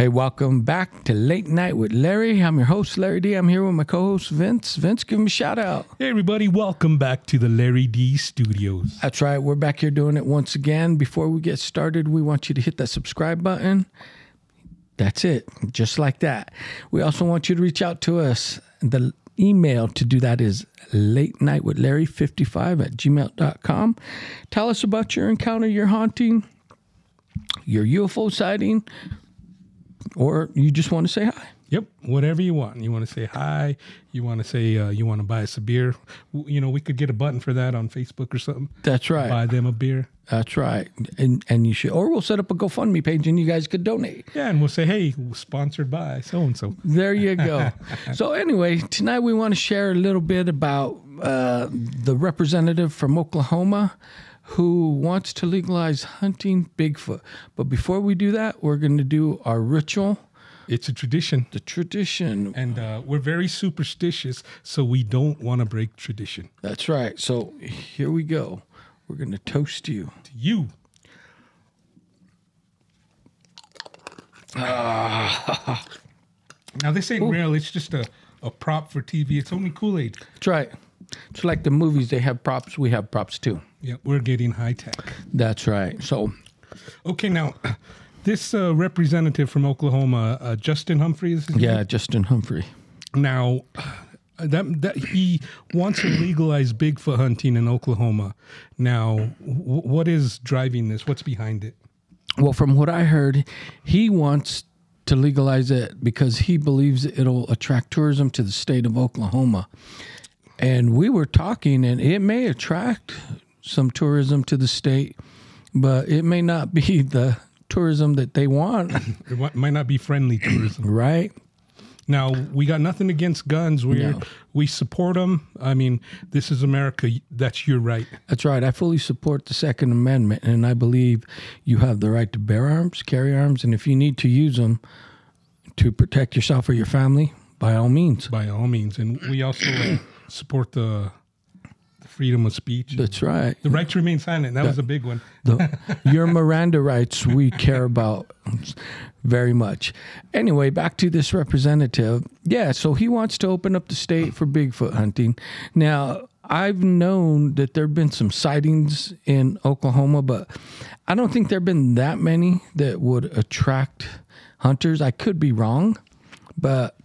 Hey, welcome back to Late Night with Larry. I'm your host, Larry D. I'm here with my co host, Vince. Vince, give him a shout out. Hey, everybody, welcome back to the Larry D Studios. That's right. We're back here doing it once again. Before we get started, we want you to hit that subscribe button. That's it, just like that. We also want you to reach out to us. The email to do that is late night with Larry 55 at gmail.com. Tell us about your encounter, your haunting, your UFO sighting, or you just want to say hi. Yep, whatever you want. You want to say hi. You want to say uh, you want to buy us a beer. W- You know, we could get a button for that on Facebook or something. That's right. Buy them a beer. That's right. And and you should, or we'll set up a GoFundMe page and you guys could donate. Yeah, and we'll say, hey, sponsored by so and so. There you go. so anyway, tonight we want to share a little bit about uh, the representative from Oklahoma who wants to legalize hunting Bigfoot. But before we do that, we're going to do our ritual, It's a tradition, the tradition. and uh, we're very superstitious, so we don't want to break tradition. That's right. So here we go. We're going to toast you. To you, now this ain't real. It's just a, a prop for TV. It's only Kool Aid. That's right. It's like the movies, they have props, we have props too. Yeah, we're getting high tech. That's right. So Okay, now this uh, representative from Oklahoma, uh, Justin Humphreys. yeah, Justin Humphrey. Now that that he wants to legalize Bigfoot hunting in Oklahoma. Now, w- what is driving this? What's behind it? Well, from what I heard, he wants to legalize it because he believes it'll attract tourism to the state of Oklahoma. And we were talking, and it may attract some tourism to the state, but it may not be the tourism that they want, It might not be friendly tourism. right? Now, we got nothing against guns. We No. we support them. I mean, this is America. That's your right. That's right. I fully support the Second Amendment, and I believe you have the right to bear arms, carry arms, and if you need to use them to protect yourself or your family, by all means. by all means. And we also uh, support the, the freedom of speech. That's right. the right to remain silent. That was a big one. the, your Miranda rights we care about very much. Anyway, back to this representative. Yeah, so he wants to open up the state for Bigfoot hunting. Now, I've known that there have been some sightings in Oklahoma, but I don't think there have been that many that would attract hunters. I could be wrong, but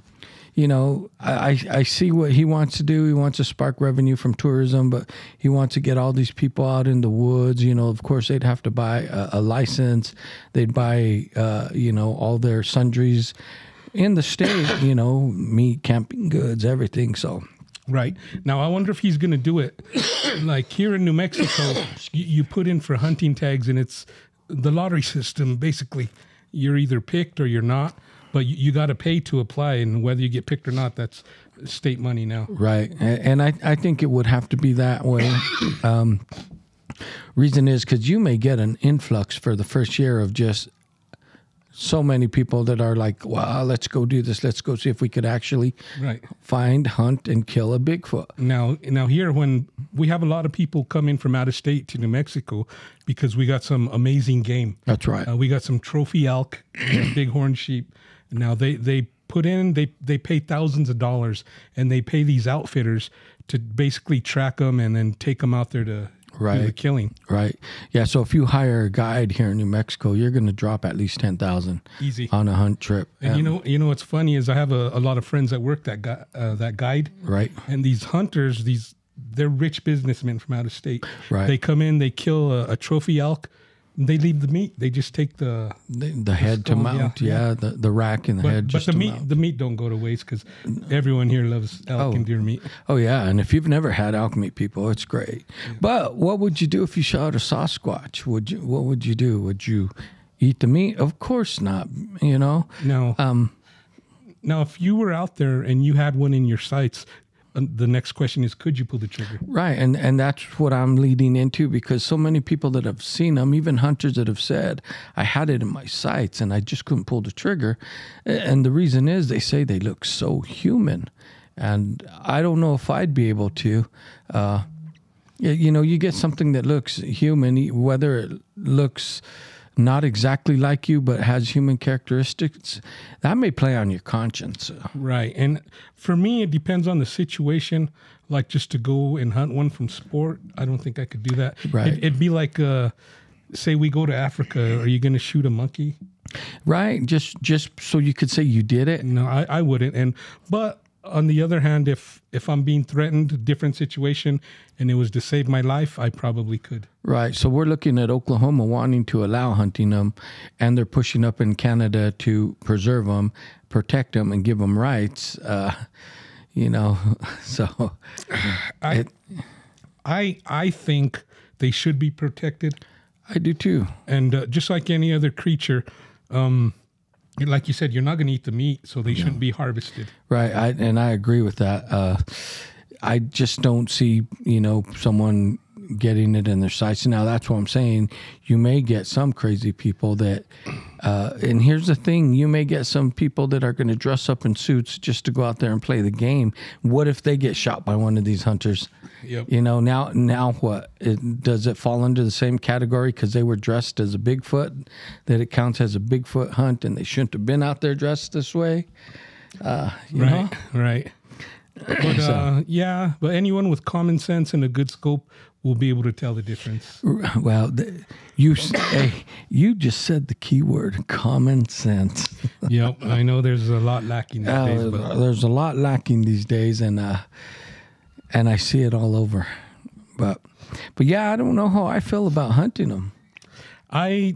you know, I, I see what he wants to do. He wants to spark revenue from tourism, but he wants to get all these people out in the woods. You know, of course, they'd have to buy a, a license. They'd buy, uh, you know, all their sundries in the state. You know, meat, camping goods, everything. So, Right. Now, I wonder if he's going to do it. like here in New Mexico, you, you put in for hunting tags, and it's the lottery system. Basically, you're either picked or you're not, but you, you got to pay to apply. And whether you get picked or not, that's state money now. right, and, and I I think it would have to be that way. Um, reason is because you may get an influx for the first year of just so many people that are like, wow, let's go do this. Let's go see if we could actually Right. find, hunt, and kill a Bigfoot. Now, now here, when we have a lot of people coming from out of state to New Mexico because we got some amazing game. That's right. Uh, we got some trophy elk, bighorn sheep. Now they they put in they they pay thousands of dollars and they pay these outfitters to basically track them and then take them out there to do the Right. killing. Right. Yeah. So if you hire a guide here in New Mexico, you're going to drop at least ten thousand Easy. on a hunt trip. And you know you know what's funny is I have a, a lot of friends that work that guy uh, that guide. right. And these hunters, these they're rich businessmen from out of state. Right. They come in, they kill a, a trophy elk, they leave the meat. They just take the The, the head to skull, yeah, mount. Yeah. The the rack and the but, head but the to meat mount. the meat don't go to waste because everyone here loves elk and deer meat. Oh yeah, and if you've never had elk meat, people, it's great. But what would you do if you shot a Sasquatch? Would you? What would you do? Would you eat the meat? Of course not. You know. Now, Um. now, if you were out there and you had one in your sights, the next question is, could you pull the trigger? Right, and and that's what I'm leading into because so many people that have seen them, even hunters that have said, "I had it in my sights and I just couldn't pull the trigger," and the reason is they say they look so human, and I don't know if I'd be able to. Uh, you know, you get something that looks human, whether it looks not exactly like you, but has human characteristics, that may play on your conscience. Right. And for me, it depends on the situation. Like just to go and hunt one from sport, I don't think I could do that. Right. It, it'd be like, uh, say we go to Africa. Are you going to shoot a monkey? Right. Just just so you could say you did it. No, I, I wouldn't. And but on the other hand, if if I'm being threatened, different situation, and it was to save my life, I probably could. Right. So we're looking at Oklahoma wanting to allow hunting them, and they're pushing up in Canada to preserve them, protect them, and give them rights. Uh, you know, so I I I think they should be protected. I do too. And uh, just like any other creature, um, like you said, you're not going to eat the meat, so they shouldn't be harvested. Right. I, and I agree with that. Uh, I just don't see, you know, someone getting it in their sights. Now, that's what I'm saying. You may get some crazy people that, uh, and here's the thing you may get some people that are going to dress up in suits just to go out there and play the game. What if they get shot by one of these hunters? Yep. You know, now, now what? It, does it fall under the same category because they were dressed as a Bigfoot that it counts as a Bigfoot hunt and they shouldn't have been out there dressed this way? Uh, you right. know? Right. But uh, yeah, but anyone with common sense and a good scope will be able to tell the difference. Well, you you just said the key word, common sense. yep, I know there's a lot lacking these Uh, days, but there's a lot lacking these days, and uh, and I see it all over. But but yeah, I don't know how I feel about hunting them. I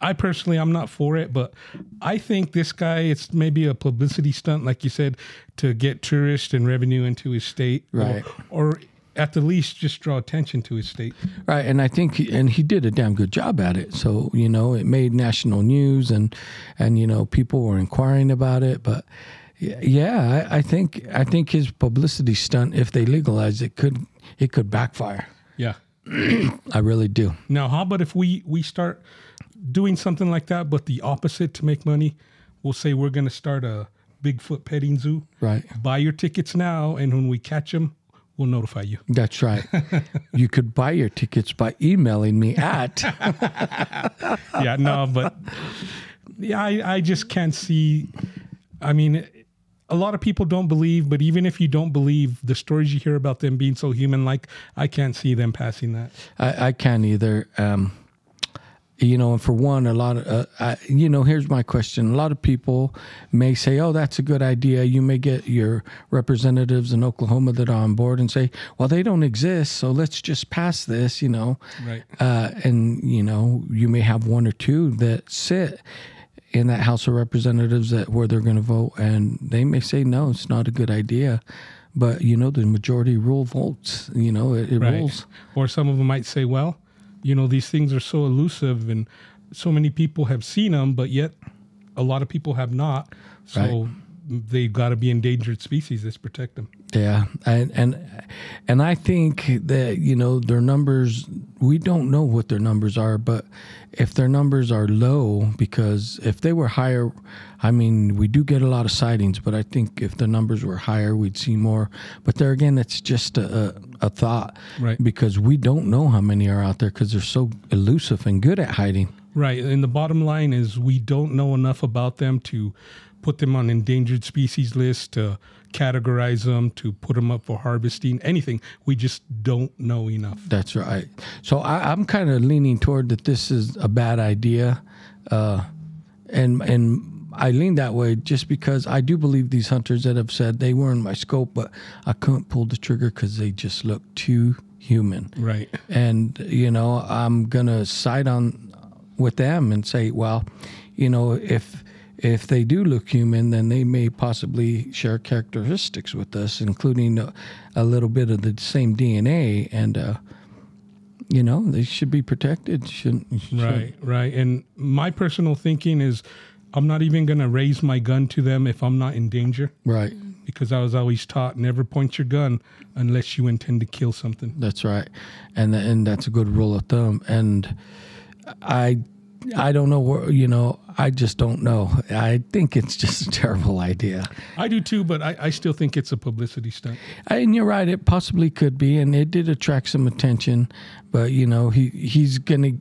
I personally I'm not for it, but I think this guy it's maybe a publicity stunt, like you said, to get tourists and revenue into his state, or- Right. Or, at the least just draw attention to his state. Right, and I think he, and he did a damn good job at it. So you know, it made national news, and and you know, people were inquiring about it. But yeah, I, I think I think his publicity stunt, if they legalize it, could it could backfire. Yeah. I really do. Now, how about if we we start doing something like that, but the opposite to make money? We'll say we're going to start a Bigfoot petting zoo. Right. Buy your tickets now, and when we catch them, we'll notify you. That's right. you could buy your tickets by emailing me at. yeah, no, but yeah, I, I just can't see. I mean, a lot of people don't believe, but even if you don't believe the stories you hear about them being so human like, I can't see them passing that. I, I can't either. Um, you know, and for one, a lot of, uh, I, you know, here's my question. A lot of people may say, oh, that's a good idea. You may get your representatives in Oklahoma that are on board and say, well, they don't exist. So let's just pass this, you know. Right. Uh, and, you know, you may have one or two that sit in that House of Representatives that where they're going to vote, and they may say, no, it's not a good idea. But, you know, the majority rule votes, you know, it, it Right. rules. Or some of them might say, well, you know, these things are so elusive and so many people have seen them, but yet a lot of people have not. So they've got to be endangered species. Let's protect them. Yeah, and and and I think that you know their numbers. We don't know what their numbers are, but if their numbers are low, because if they were higher, I mean, we do get a lot of sightings. But I think if the numbers were higher, we'd see more. But there again, it's just a a, a thought, Right. Because we don't know how many are out there because they're so elusive and good at hiding. Right. And the bottom line is we don't know enough about them to put them on endangered species list, to categorize them, to put them up for harvesting, anything. We just don't know enough. That's right. So I, I'm kind of leaning toward that this is a bad idea, uh, and and I lean that way just because I do believe these hunters that have said they were in my scope, but I couldn't pull the trigger because they just look too human. Right. And you know, I'm gonna side on with them and say, well, you know, if if they do look human, then they may possibly share characteristics with us, including a, a little bit of the same DNA, and uh, you know, they should be protected. Shouldn't should- Right. Right. And my personal thinking is I'm not even going to raise my gun to them if I'm not in danger Right. because I was always taught never point your gun unless you intend to kill something. That's right, and and that's a good rule of thumb. And I I don't know where you know. I just don't know. I think it's just a terrible idea. I do too, but I, I still think it's a publicity stunt. And you're right. It possibly could be, and it did attract some attention. But you know, he he's gonna.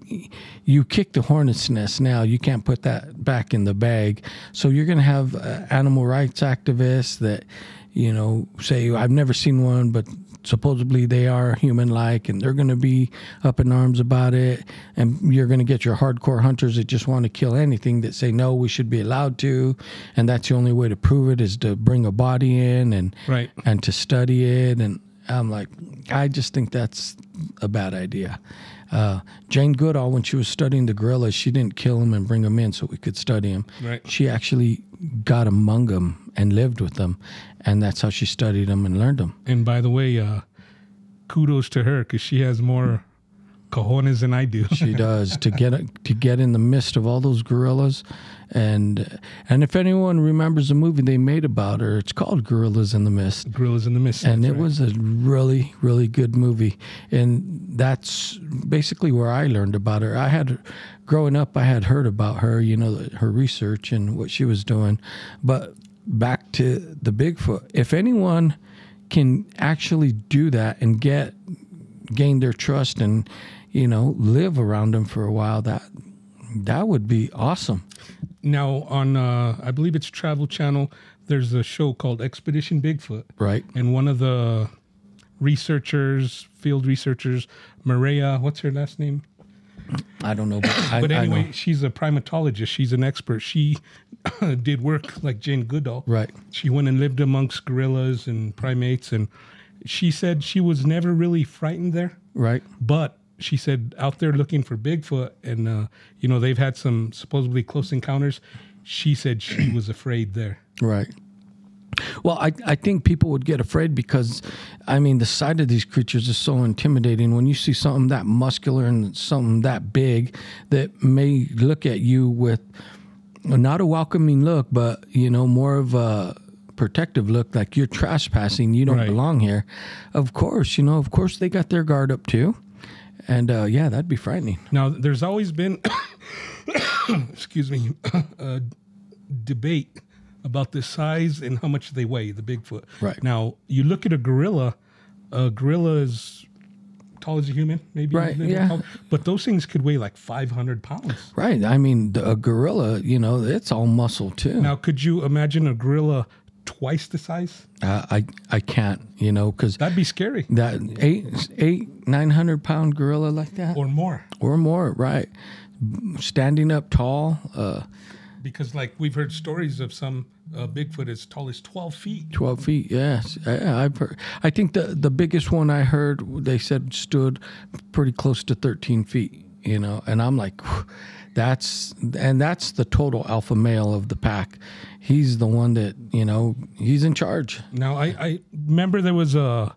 You kick the hornet's nest now. You can't put that back in the bag. So you're gonna have uh, animal rights activists that, you know, say I've never seen one, but supposedly they are human like and they're going to be up in arms about it and you're going to get your hardcore hunters that just want to kill anything that say no we should be allowed to and that's the only way to prove it is to bring a body in and Right. and to study it and i'm like i just think that's a bad idea uh, Jane Goodall, when she was studying the gorillas, she didn't kill them and bring them in so we could study them. Right. She actually got among them and lived with them, and that's how she studied them and learned them. And by the way, uh, kudos to her because she has more cojones than I do. She does to get to get in the midst of all those gorillas, and and if anyone remembers the movie they made about her, it's called Gorillas in the Mist. Gorillas in the Mist. and it right. was a really really good movie and that's basically where i learned about her i had growing up i had heard about her you know her research and what she was doing but back to the bigfoot if anyone can actually do that and get gain their trust and you know live around them for a while that that would be awesome now on uh, I believe it's Travel Channel. There's a show called Expedition Bigfoot, right and one of the researchers, field researchers, Maria, what's her last name? i don't know but, I, But I know. anyway, she's a primatologist. She's an expert. She did work like Jane Goodall. right She went and lived amongst gorillas and primates, and she said she was never really frightened there. right But she said out there looking for Bigfoot, and uh, you know they've had some supposedly close encounters. She said she was afraid there. Right. Well, I, I think people would get afraid because, I mean, the sight of these creatures is so intimidating. When you see something that muscular and something that big that may look at you with not a welcoming look, but, you know, more of a protective look like you're trespassing, you don't Right. belong here. Of course, you know, of course they got their guard up too. And uh, yeah, that'd be frightening. Now, there's always been, excuse me, a debate about the size and how much they weigh, the Bigfoot. Right. Now, you look at a gorilla, a gorilla is tall as a human, maybe. Right, yeah. tall, but those things could weigh like 500 pounds. Right. I mean, a gorilla, you know, it's all muscle too. Now, could you imagine a gorilla twice the size? Uh, I I can't, you know, because That'd be scary. that eight eight nine hundred pound gorilla like that Or more. or more, right? Standing up tall, uh, Because, like, we've heard stories of some uh, Bigfoot as tall as 12 feet. twelve feet. Yes, I, I've heard. I think the the biggest one I heard they said stood pretty close to thirteen feet. You know, and I'm like, that's and that's the total alpha male of the pack. He's the one that you know he's in charge. Now, I, I remember there was a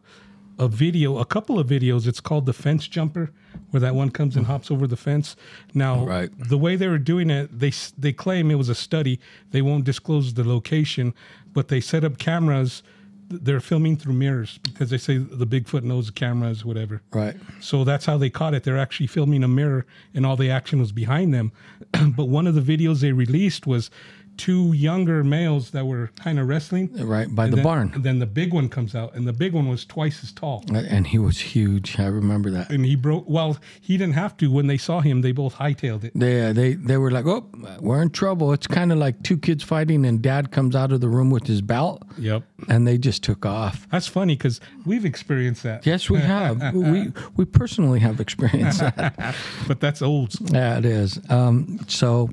a video, a couple of videos. It's called the fence jumper, where that one comes and mm-hmm. hops over the fence. Now, Right. the way they were doing it, they they claim it was a study. They won't disclose the location, but they set up cameras. They're filming through mirrors because they say the Bigfoot knows the cameras, whatever. Right. So that's how they caught it. They're actually filming a mirror, and all the action was behind them. but one of the videos they released was two younger males that were kind of wrestling. Right by And the then, barn. And then the big one comes out, and the big one was twice as tall. And he was huge. I remember that. And he broke. Well, he didn't have to. When they saw him, they both hightailed it. They, uh, they they were like, oh, we're in trouble. It's kind of like two kids fighting, and dad comes out of the room with his belt, Yep. and they just took off. That's funny because we've experienced that. Yes, we have. we we personally have experienced that. But that's old. school. yeah, it is. Um, so,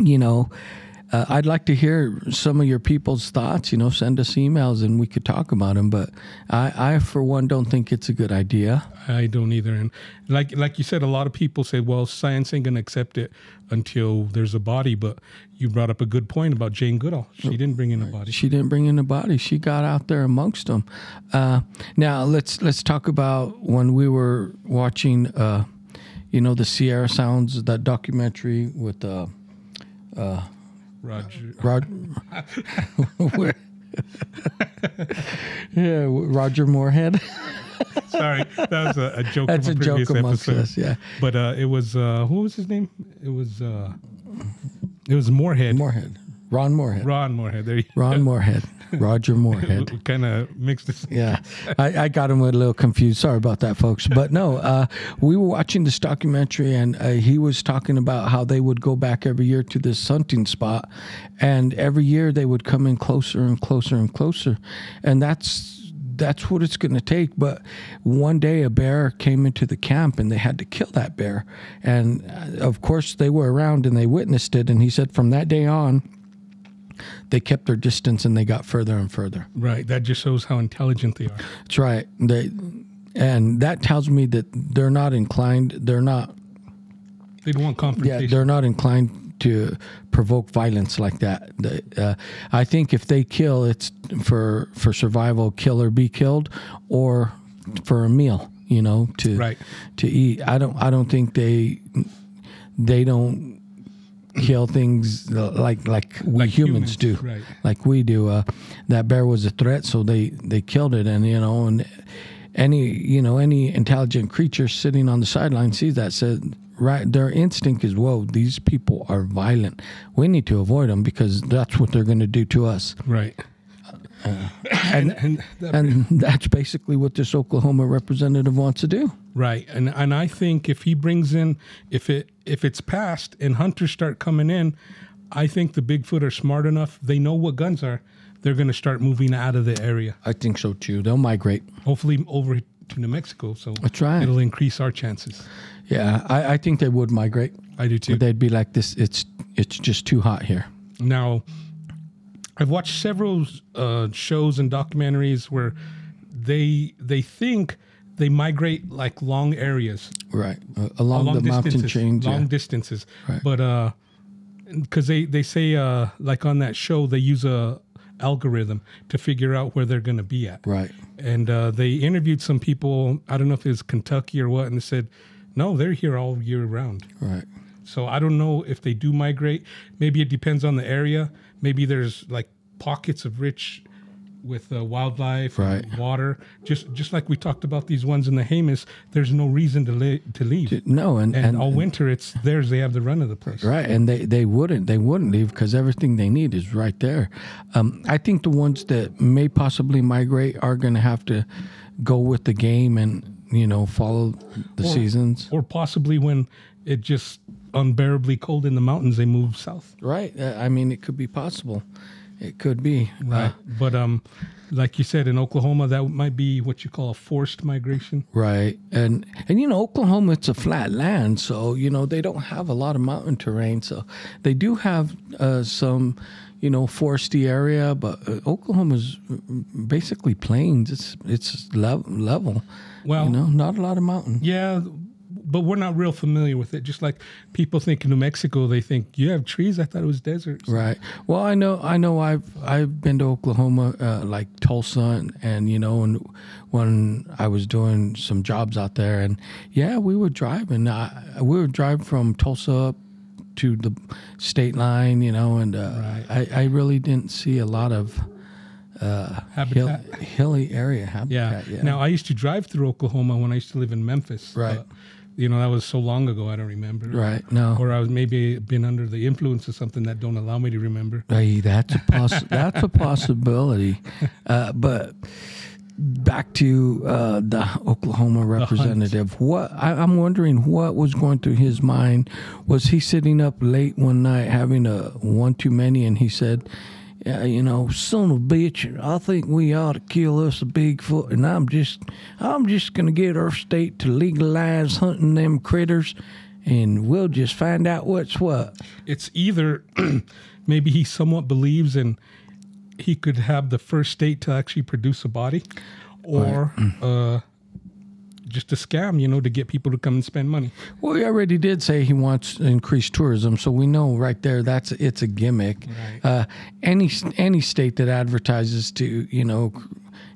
you know, uh, I'd like to hear some of your people's thoughts. You know, send us emails and we could talk about them. But I, I for one, don't think it's a good idea. I don't either. And like like you said, a lot of people say, well, science ain't gonna accept it until there's a body. But you brought up a good point about Jane Goodall. She didn't bring in a body. She didn't bring in the body. She got out there amongst them. Uh, now let's let's talk about when we were watching, uh, you know, the Sierra Sounds that documentary with uh, Roger. Rod. yeah, Roger Morehead. Sorry, that was a, a joke. That's of a a previous joke amongst episode. us, yeah. But uh, it was uh, who was his name? It was uh, it was Morehead. Morehead. Ron Morehead. Ron Morehead. There you Ron Morehead. Roger Morehead. Kind of mixed this. Yeah, I, I got him a little confused. Sorry about that, folks. But no, uh, we were watching this documentary, and uh, he was talking about how they would go back every year to this hunting spot, and every year they would come in closer and closer and closer, and that's that's what it's going to take. But one day, a bear came into the camp, and they had to kill that bear, and uh, of course they were around and they witnessed it. And he said from that day on. They kept their distance and they got further and further. Right. That just shows how intelligent they are. That's right. They, and that tells me that they're not inclined. They're not. They don't want Yeah, confrontation. they're not inclined to provoke violence like that. Uh, I think if they kill, it's for for survival, kill or be killed, or for a meal. You know, to Right. to eat. I don't. I don't think they they don't kill things like like we Like humans, humans, do right. like we do. Uh, that bear was a threat, so they they killed it, and you know, and any you know any intelligent creature sitting on the sideline sees that said right their instinct is whoa these people are violent we need to avoid them because that's what they're going to do to us right. Uh, and, and that- and that's basically what this oklahoma representative wants to do Right, and and I think if he brings in, if it if it's passed and hunters start coming in, I think the Bigfoot are smart enough. They know what guns are. They're going to start moving out of the area. i think so too they'll migrate Hopefully over to New Mexico. So That's right. It'll increase our chances. yeah i, I think they would migrate I do too. but they'd be like this it's it's just too hot here Now, I've watched several uh, shows and documentaries where they they think they migrate like long areas. right uh, along long the mountain chains long yeah. distances. Right. But uh, because they they say uh, like on that show they use a algorithm to figure out where they're going to be at. right And uh, they interviewed some people. I don't know if it was Kentucky or what, and they said, no, they're here all year round. right So I don't know if they do migrate. Maybe it depends on the area. Maybe there's like pockets of rich with uh, wildlife, and Right. water. Just just like we talked about these ones in the Jemez, there's no reason to li- to leave. no and, and, and all winter it's theirs. They have the run of the place. Right, and they, they wouldn't they wouldn't leave because everything they need is right there. Um, I think the ones that may possibly migrate are going to have to go with the game and you know follow the seasons. Or possibly when it just unbearably cold in the mountains, they move south. Right. Uh, I mean, it could be possible. It could be. Uh, But um, like you said, in Oklahoma, that might be what you call a forced migration. Right, and and you know Oklahoma, it's a flat land, so you know they don't have a lot of mountain terrain. So they do have uh, some, you know, foresty area, but uh, Oklahoma's basically plains. It's it's level, level. Well, you know, not a lot of mountain. Yeah, but we're not real familiar with it. Just like people think New Mexico, they think you have trees. I thought it was deserts. Right. Well, I know. I know. I've I've been to Oklahoma, uh, like Tulsa, and, and you know, and when I was doing some jobs out there, and yeah, we were driving. I, we would drive from Tulsa up to the state line, you know, and uh, I I really didn't see a lot of hill, Habitat. hilly area Yeah. habitat. Yeah. Now I used to drive through Oklahoma when I used to live in Memphis. Right. but, you know that was so long ago. I don't remember. right. No. Or I was maybe been under the influence of something that don't allow me to remember. Hey, that's a poss- that's a possibility. Uh, but back to uh, the Oklahoma representative. what I, I'm wondering what was going through his mind. Was he sitting up late one night having a one too many, and he said. Yeah, you know, son of a bitch, I think we ought to kill us a Bigfoot, and I'm just, I'm just gonna get our state to legalize hunting them critters, and we'll just find out what's what. It's either maybe he somewhat believes in he could have the first state to actually produce a body, or uh, just a scam, you know, to get people to come and spend money. Well, he already did say he wants increased tourism, so we know right there that's it's a gimmick. Uh, any any state that advertises to you know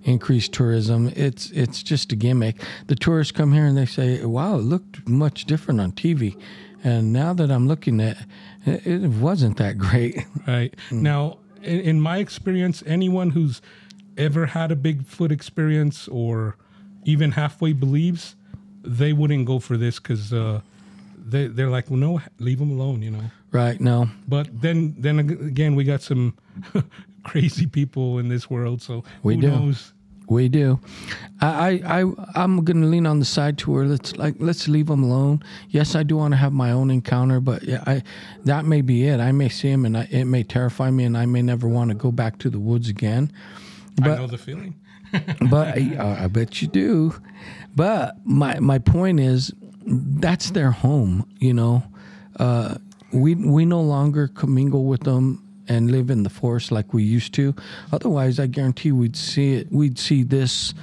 increase tourism, it's it's just a gimmick. The tourists come here and they say, "Wow, it looked much different on TV," and now that I'm looking at it, it wasn't that great. Right now, in, in my experience, anyone who's ever had a Bigfoot experience or even halfway believes, they wouldn't go for this because uh, they they're like, well, no, leave them alone, you know. Right. No. But then then again, we got some crazy people in this world, so We who do. knows? We do. I, I, I I'm gonna lean on the side to where let's like let's leave them alone. Yes, I do want to have my own encounter, but yeah, I that may be it. I may see him and I, it may terrify me, and I may never want to go back to the woods again. But, I know the feeling. but I, I bet you do. But my my point is, that's their home. You know, uh, we we no longer commingle with them and live in the forest like we used to. Otherwise, I guarantee we'd see it. We'd see this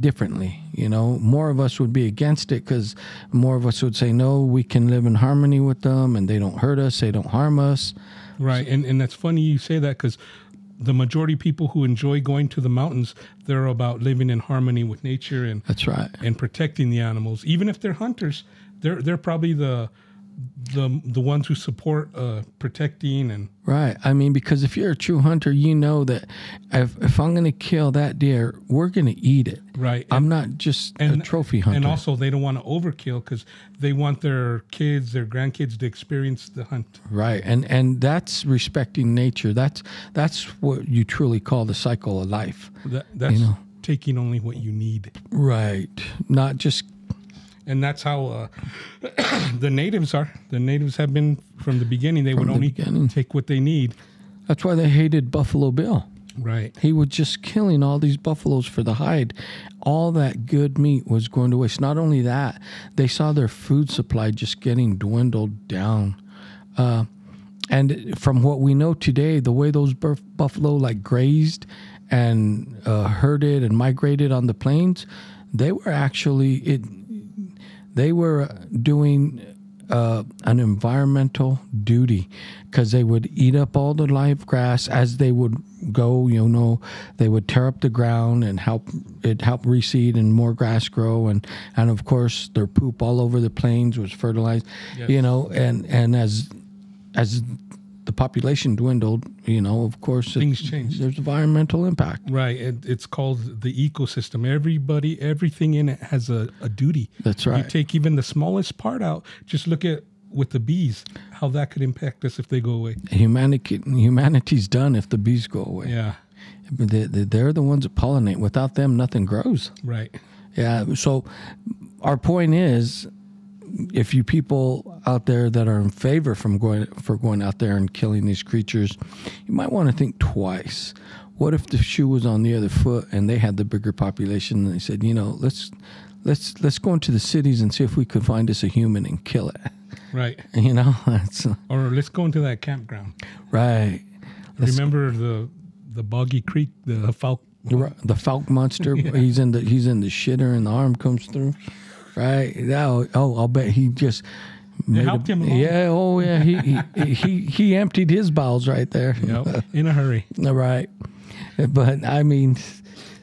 differently. You know, more of us would be against it because more of us would say, no, we can live in harmony with them, and they don't hurt us, they don't harm us. Right, and and that's funny you say that because the majority of people who enjoy going to the mountains, they're about living in harmony with nature and That's right. and protecting the animals. Even if they're hunters, they're they're probably the the the ones who support uh, protecting and Right. I mean, because if you're a true hunter, you know that if, if I'm going to kill that deer, we're going to eat it. right. I'm not just and, a trophy hunter. And also, they don't want to overkill because they want their kids, their grandkids, to experience the hunt. right. And and that's respecting nature. That's that's what you truly call the cycle of life. That, that's you know. taking only what you need. Right. Not just and that's how uh, the natives are. The natives have been from the beginning. They would the only beginning. take what they need. that's why they hated Buffalo Bill. Right. He was just killing all these buffaloes for the hide. All that good meat was going to waste. Not only that, they saw their food supply just getting dwindled down. Uh, and from what we know today, the way those buf- buffalo like grazed and uh, herded and migrated on the plains, they were actually it. They were doing uh, an environmental duty because they would eat up all the live grass as they would go. You know, they would tear up the ground and help it help reseed and more grass grow, and and of course their poop all over the plains was fertilized. Yes. You know, and and as as the population dwindled, you know, of course, Things changed. There's environmental impact. Right. It, it's called the ecosystem. Everybody, everything in it has a, a duty. That's right. You take even the smallest part out. Just look at with the bees, how that could impact us if they go away. Humanity, humanity's done if the bees go away. Yeah. They, they- they're the ones that pollinate. Without them, nothing grows. Right. Yeah. So our point is, if you people out there that are in favor from going for going out there and killing these creatures, you might want to think twice. What if the shoe was on the other foot and they had the bigger population and they said, you know, let's let's let's go into the cities and see if we could find us a human and kill it. Right. You know, that's Or let's go into that campground. right. Let's- Remember the the Boggy Creek, the Fouke. The, the Fouke monster. He's in the he's in the shitter and the arm comes through. Right. Now, oh, I'll bet he just made helped him along. Yeah. Oh, yeah. He, he he he emptied his bowels right there. Yep. in a hurry. right. But I mean,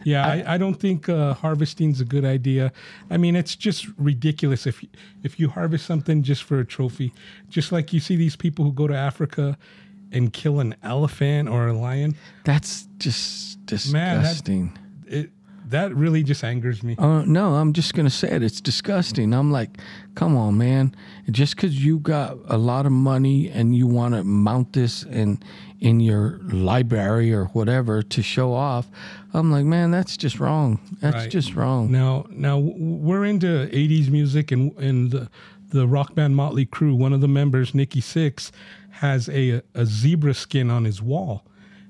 Yeah, I, I don't think uh, harvesting's a good idea. I mean, it's just ridiculous if you, if you harvest something just for a trophy. Just like you see these people who go to Africa and kill an elephant or a lion. that's just Man, that- disgusting. It that really just angers me. Uh, no, I'm just gonna say it. It's disgusting. I'm like, come on, man. Just because you got a lot of money and you want to mount this in in your library or whatever to show off, I'm like, man, that's just wrong. That's Right. just wrong. Now, now we're into '80s music, and and the, the rock band Motley Crue. One of the members, Nikki Sixx, has a a zebra skin on his wall.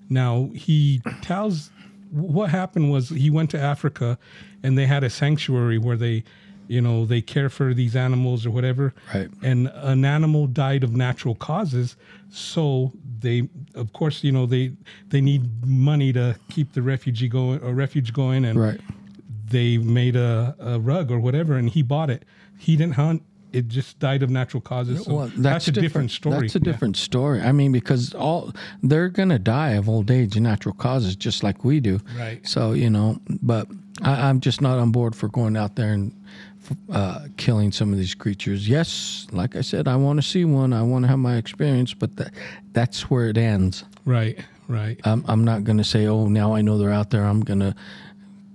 Now he tells what happened was he went to Africa, and they had a sanctuary where they, you know, they care for these animals or whatever. Right. And an animal died of natural causes, so they, of course, you know, they they need money to keep the refugee going or uh, refuge going, and Right. they made a, a rug or whatever and he bought it. He didn't hunt. It just died of natural causes. So Well, that's, a different, story. That's a Yeah. different story. I mean, because all they're gonna die of old age and natural causes, just like we do. Right. So you know, but I, I'm just not on board for going out there and uh, killing some of these creatures. Yes, like I said, I want to see one. I want to have my experience, but that that's where it ends. Right, right. I'm, I'm not gonna say, oh, now I know they're out there. I'm gonna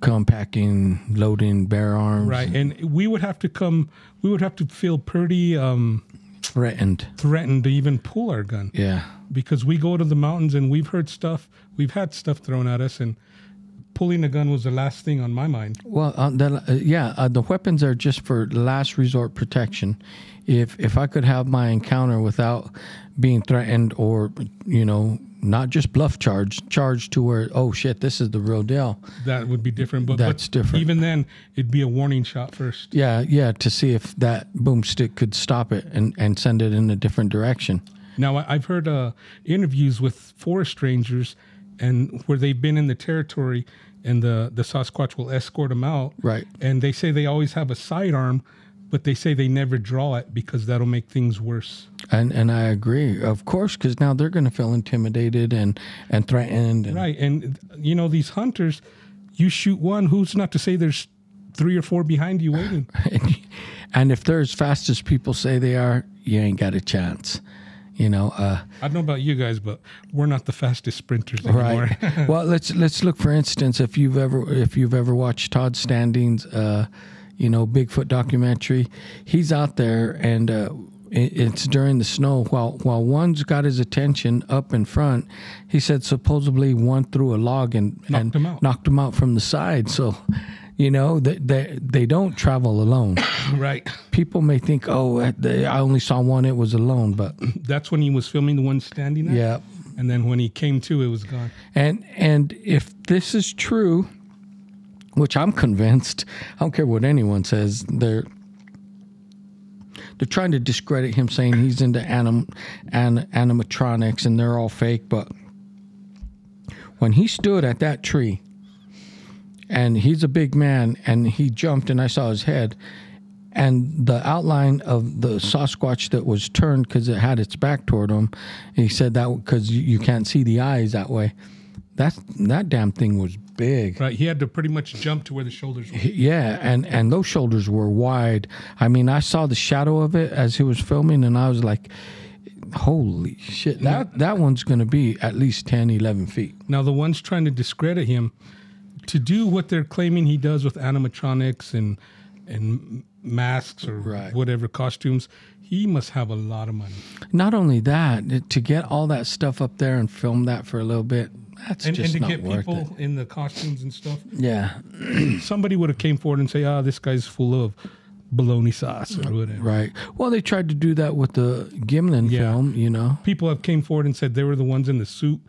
come packing, loading bear arms, Right. And we would have to come. We would have to feel pretty um, threatened. threatened to even pull our gun Yeah, because we go to the mountains and we've heard stuff. We've had stuff thrown at us, and pulling a gun was the last thing on my mind. Well, uh, the, uh, yeah, uh, the weapons are just for last resort protection. If if I could have my encounter without being threatened or you know not just bluff charge, charge to where oh shit this is the real deal. That would be different. But That's but different. Even then, it'd be a warning shot first. Yeah, yeah, to see if that boomstick could stop it and and send it in a different direction. Now, I've heard uh, interviews with forest rangers, and where they've been in the territory, and the the Sasquatch will escort them out. Right. And they say they always have a sidearm, but they say they never draw it because that'll make things worse. And and I agree, of course, because now they're going to feel intimidated and and threatened. And, Right. And you know these hunters, you shoot one, who's not to say there's three or four behind you waiting. and if they're as fast as people say they are, you ain't got a chance. You know. Uh, I don't know about you guys, but we're not the fastest sprinters anymore. Right. well, let's let's look for instance if you've ever if you've ever watched Todd Standing's uh, you know Bigfoot documentary, he's out there and uh, it's during the snow. While while one's got his attention up in front, he said supposedly one threw a log and Knocked and him out. knocked him out from the side. So. You know they, they they don't travel alone. right. People may think, "Oh, they, I only saw one; it was alone." But That's when he was filming the one standing there. yeah, And then when he came to, it was gone. And and if this is true, which I'm convinced, I don't care what anyone says, they're they're trying to discredit him, saying he's into anim, an, animatronics and they're all fake. But when he stood at that tree, and he's a big man, and he jumped, and I saw his head, and the outline of the Sasquatch that was turned because it had its back toward him. He said that because you, can't see the eyes that way. That that damn thing was big. Right. He had to pretty much jump to where the shoulders were. Yeah, and and those shoulders were wide. I mean, I saw the shadow of it as he was filming, and I was like, "Holy shit! That that one's going to be at least 10, 11 feet." Now, the ones trying to discredit him, to do what they're claiming he does with animatronics and and masks or Right. whatever costumes, he must have a lot of money. Not only that, to get all that stuff up there and film that for a little bit, that's And, and to not get worth people it. in the costumes and stuff, Yeah, somebody would have came forward and say, "Ah, this guy's full of bologna sauce or whatever." right. Well, they tried to do that with the Gimlin Yeah. film, you know. People have came forward and said they were the ones in the suit.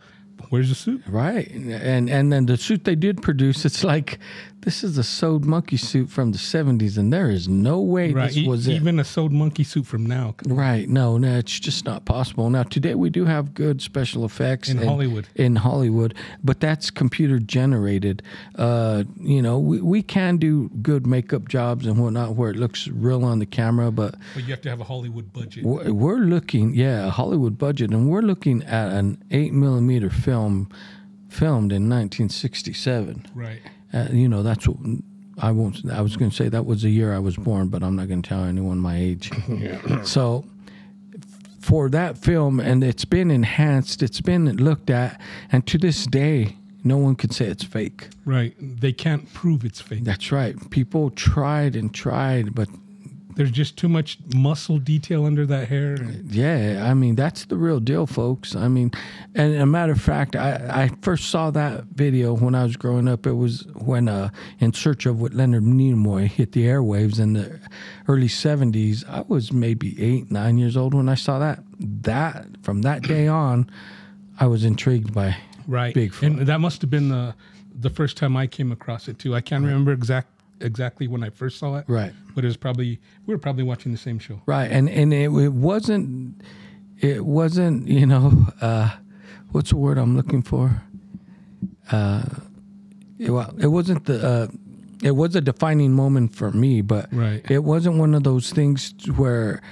Where's the suit? Right, and and then the suit they did produce, it's like this is a sewed monkey suit from the '70s, and there is no way Right. this E- was it. even a sewed monkey suit from now Right, no, no, it's just not possible. Now today we do have good special effects in and- Hollywood. in Hollywood, but that's computer generated. Uh, you know, we, we can do good makeup jobs and whatnot where it looks real on the camera, but But you have to have a Hollywood budget. we're we're looking, yeah, a Hollywood budget, and we're looking at an eight millimeter film filmed in 1967. Right. Uh, you know, that's what I won't. I was going to say that was the year I was born, but I'm not going to tell anyone my age. so, for that film, and it's been enhanced, it's been looked at, and to this day, no one can say it's fake. Right. They can't prove it's fake. That's right. People tried and tried, but There's just too much muscle detail under that hair. Yeah, I mean that's the real deal, folks. I mean, and a matter of fact, I, I first saw that video when I was growing up. It was when uh, "In Search of" What Leonard Nimoy hit the airwaves in the early '70s. I was maybe eight, nine years old when I saw that. That from that day on, I was intrigued by. Right. Bigfoot. And that must have been the the first time I came across it too. I can't remember exact exactly when I first saw it. Right. But it was probably we were probably watching the same show. Right, and and it, it wasn't, it wasn't, you know, uh, what's the word I'm looking for? Uh, it, wa- it wasn't the. Uh, it was a defining moment for me, but Right. it wasn't one of those things where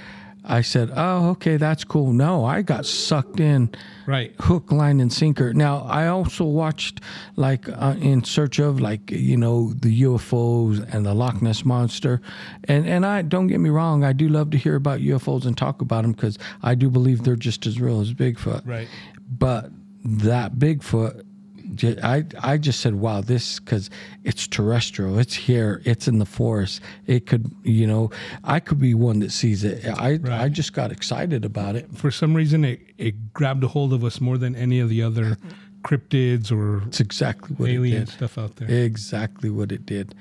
I said, "Oh, okay, that's cool." No, I got sucked in Right. hook, line, and sinker. Now, I also watched like uh, in search of like you know the UFOs and the Loch Ness monster, and and I don't get me wrong, I do love to hear about UFOs and talk about them because I do believe they're just as real as Bigfoot. Right. But that Bigfoot I I just said, wow, this because it's terrestrial. It's here. It's in the forest. It could, you know, I could be one that sees it. I I just got excited about it. For some reason, it, it grabbed a hold of us more than any of the other cryptids or It's exactly what alien it did. stuff out there. Exactly what it did,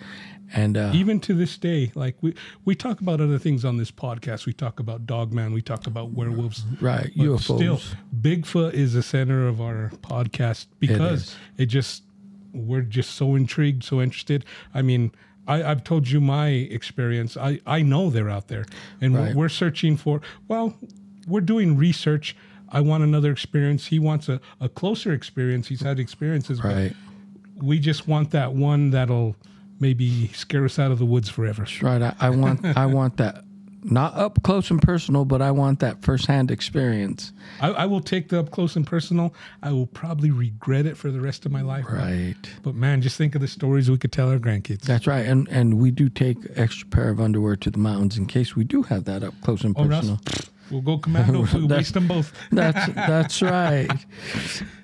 and uh, Even to this day, like we we talk about other things on this podcast. We talk about Dogman. We talk about werewolves. right But UFOs. Still, Bigfoot is the center of our podcast because is. it, just we're just so intrigued, so interested. I mean, I, I've told you my experience. I I know they're out there, and Right. we're, we're searching for. Well, we're doing research. I want another experience. He wants a, a closer experience. He's had experiences, right. but we just want that one that'll maybe scare us out of the woods forever. Right. I, I want I want that not up close and personal, but I want that firsthand experience. I, I will take the up close and personal. I will probably regret it for the rest of my life. Right. But man, just think of the stories we could tell our grandkids. That's right. And and we do take extra pair of underwear to the mountains in case we do have that up close and Oh, personal. we'll go commando. if we That's- waste them both. That's that's right.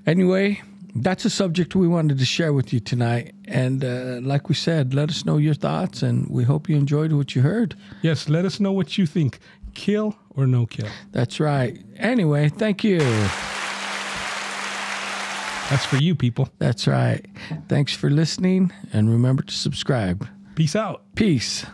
Anyway, that's a subject we wanted to share with you tonight. And uh, like we said, let us know your thoughts, and we hope you enjoyed what you heard. Yes, let us know what you think. Kill or no kill? That's right. Anyway, thank you. That's for you people. That's right. Thanks for listening, and remember to subscribe. Peace out. Peace.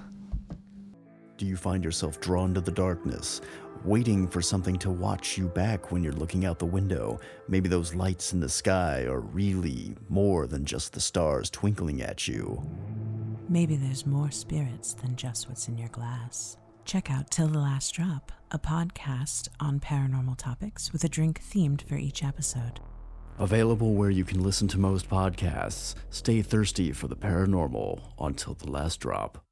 Do you find yourself drawn to the darkness, waiting for something to watch you back when you're looking out the window? Maybe those lights in the sky are really more than just the stars twinkling at you. Maybe there's more spirits than just what's in your glass. Check out Till the Last Drop, a podcast on paranormal topics with a drink themed for each episode. Available where you can listen to most podcasts. Stay thirsty for the paranormal until the last drop.